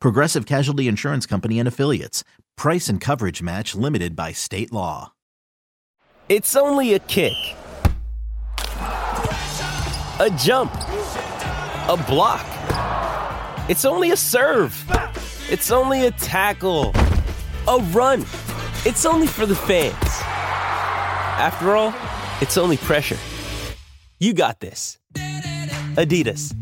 Progressive Casualty Insurance Company and Affiliates. Price and coverage match limited by state law. It's only a kick, a jump, a block. It's only a serve. It's only a tackle, a run. It's only for the fans. After all, it's only pressure. You got this. Adidas.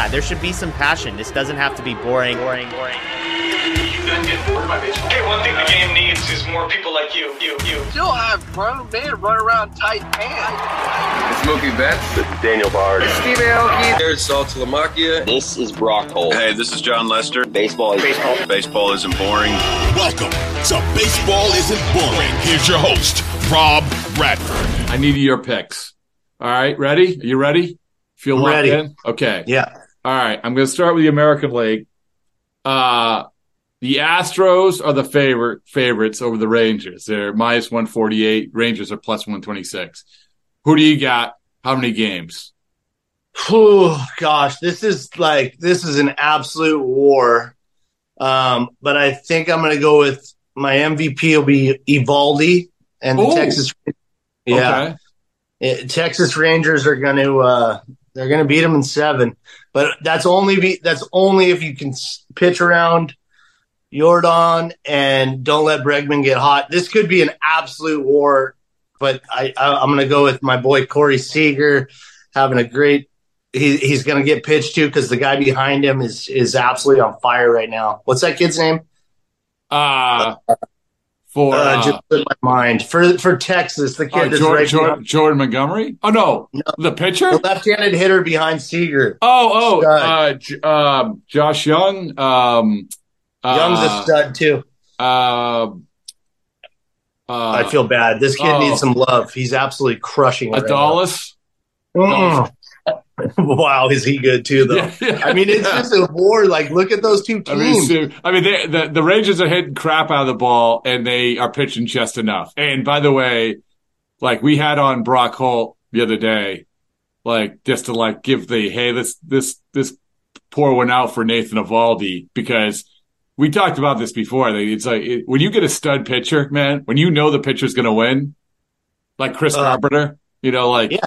Yeah, there should be some passion. This doesn't have to be boring, boring, boring. Hey, one thing the game needs is more people like you, you, you. Still have grown men run around tight pants. Smokey Betts. This is Daniel Bard. It's Steve Aoki. There's Saltalamacchia. This is Brock Holt. Hey, this is Jon Lester. Baseball is Baseball. Baseball isn't boring. Welcome to Baseball Isn't Boring. Here's your host, Rob Bradford. I need your picks. All right, ready? Are you ready? Feel I'm locked ready. in? Okay. Yeah. All right. I'm going to start with the American League. Uh, the Astros are the favorite favorites over the Rangers. They're minus 148. Rangers are plus 126. Who do you got? How many games? Oh gosh, this is like this is an absolute war. Um, but I think I'm going to go with my MVP will be Eovaldi and the Ooh. Texas. Yeah, Okay. Eh, Texas Rangers are going to uh, they're going to beat them in seven, but that's only be that's only if you can pitch around Yordan and don't let Bregman get hot. This could be an absolute war, but I, I I'm going to go with my boy Corey Seager having a great. He, he's going to get pitched to because the guy behind him is is absolutely on fire right now. What's that kid's name? Uh, for Uh, uh, just in my mind for for Texas, the oh, kid that's Jordan, right Jordan, Jordan Montgomery? Oh, no. The pitcher? the left-handed hitter behind Seager. Oh, oh, uh, J- um, Josh Jung. Um, Jung's uh, a stud too. Uh, uh, I feel bad. This kid oh. needs some love. He's absolutely crushing right. Adolis. Mm. wow, is he good too? Though. Yeah, yeah, I mean, it's yeah. just a war. Like, look at those two I mean, teams. so- I mean, they, the the Rangers are hitting crap out of the ball, and they are pitching just enough. And by the way, like we had on Brock Holt the other day, like just to like give the hey, this this this pour one out for Nathan Eovaldi because we talked about this before. It's like it, when you get a stud pitcher, man, when you know the pitcher's going to win, like Chris Uh, Carpenter, you know, like yeah.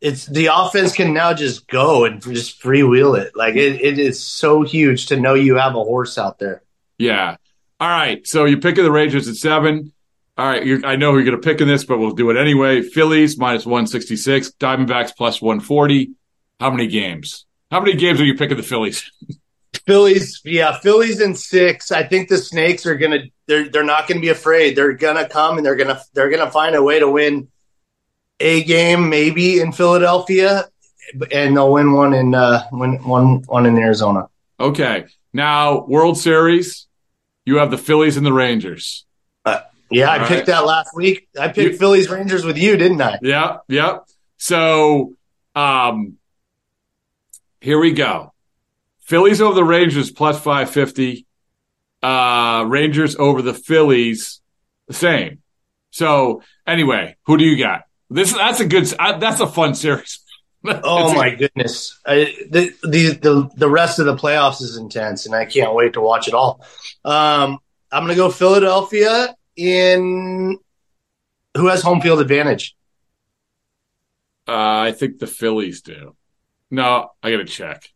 It's the offense can now just go and just freewheel it. Like it, it is so huge to know you have a horse out there. Yeah. All right. So you're picking the Rangers at seven. All right. You're, I know who you're going to pick in this, but we'll do it anyway. Phillies minus 166, Diamondbacks plus 140. How many games? How many games are you picking the Phillies? Phillies, yeah, Phillies in six. I think the Snakes are gonna they're they're not gonna be afraid. They're gonna come and they're gonna they're gonna find a way to win a game maybe in Philadelphia, and they'll win one in uh win one one in Arizona. Okay. Now, World Series, you have the Phillies and the Rangers. Yeah, I All picked that last week. I picked You- Phillies Rangers with you, didn't I? Yeah. Yep. So, um, here we go. Phillies over the Rangers plus 550. Uh, Rangers over the Phillies, the same. So anyway, who do you got? This, that's a good, uh, that's a fun series. Oh my goodness! I, the, the the the rest of the playoffs is intense, and I can't wait to watch it all. Um, I'm gonna go Philadelphia in. Who has home field advantage? Uh, I think the Phillies do. No, I gotta check.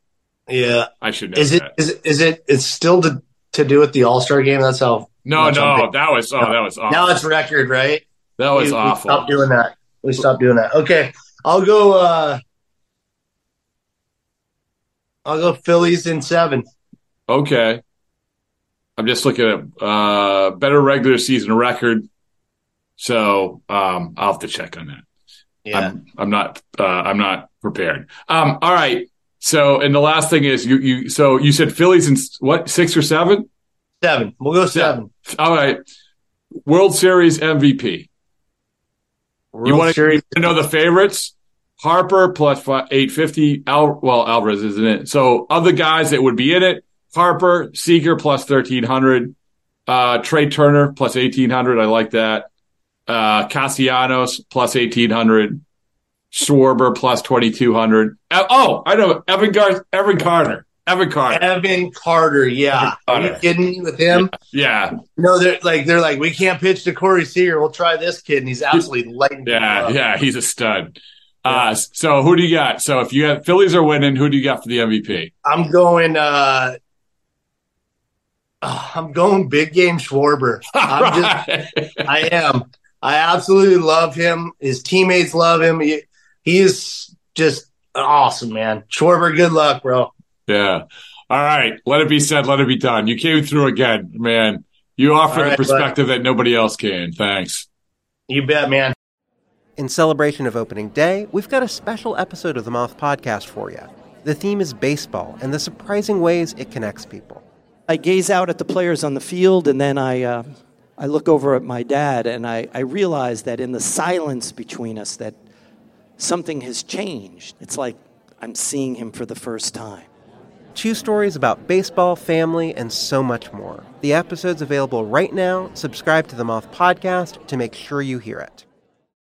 Yeah, I should know is it is it is it it's still to to do with the All Star game? That's how. No, no, that was oh, that was awful. Now it's record, right? that was we, awful. We doing that. We stopped doing that. Okay, I'll go. uh I'll go Phillies in seven. Okay. I'm just looking at uh better regular season record. So um I'll have to check on that. Yeah, I'm I'm not uh I'm not prepared. Um all right. So and the last thing is you you so you said Phillies in what six or seven? seven. We'll go seven. All right. World Series MVP. World you want to know the favorites? Harper plus 850. Al, well, Alvarez isn't it? So other guys that would be in it: Harper, Seager plus 1300, uh, Trea Turner plus 1800. I like that. Uh, Castellanos plus 1800, Schwarber plus 2200. Uh, oh, I know Evan Gar- Evan Carter. Evan Carter. Evan Carter. Yeah, are you kidding me with him? Yeah, No, they're like they're like we can't pitch to Corey Seager. We'll try this kid, and he's absolutely lighting. yeah, up. yeah. He's a stud. Uh, so who do you got? So if you got Phillies are winning, who do you got for the MVP? I'm going. uh uh, I'm going big game Schwarber. I'm just, I am. I absolutely love him. His teammates love him. He, he is just awesome, man. Schwarber, good luck, bro. Yeah. All right. Let it be said. Let it be done. You came through again, man. You offer All the right, perspective that nobody else can. Thanks. You bet, man. In celebration of opening day, we've got a special episode of the Moth Podcast for you. The theme is baseball and the surprising ways it connects people. I gaze out at the players on the field, and then I, uh, I look over at my dad, and I, I realize that in the silence between us, that something has changed. It's like I'm seeing him for the first time. Two stories about baseball, family, and so much more. The episode's available right now. Subscribe to the Moth Podcast to make sure you hear it.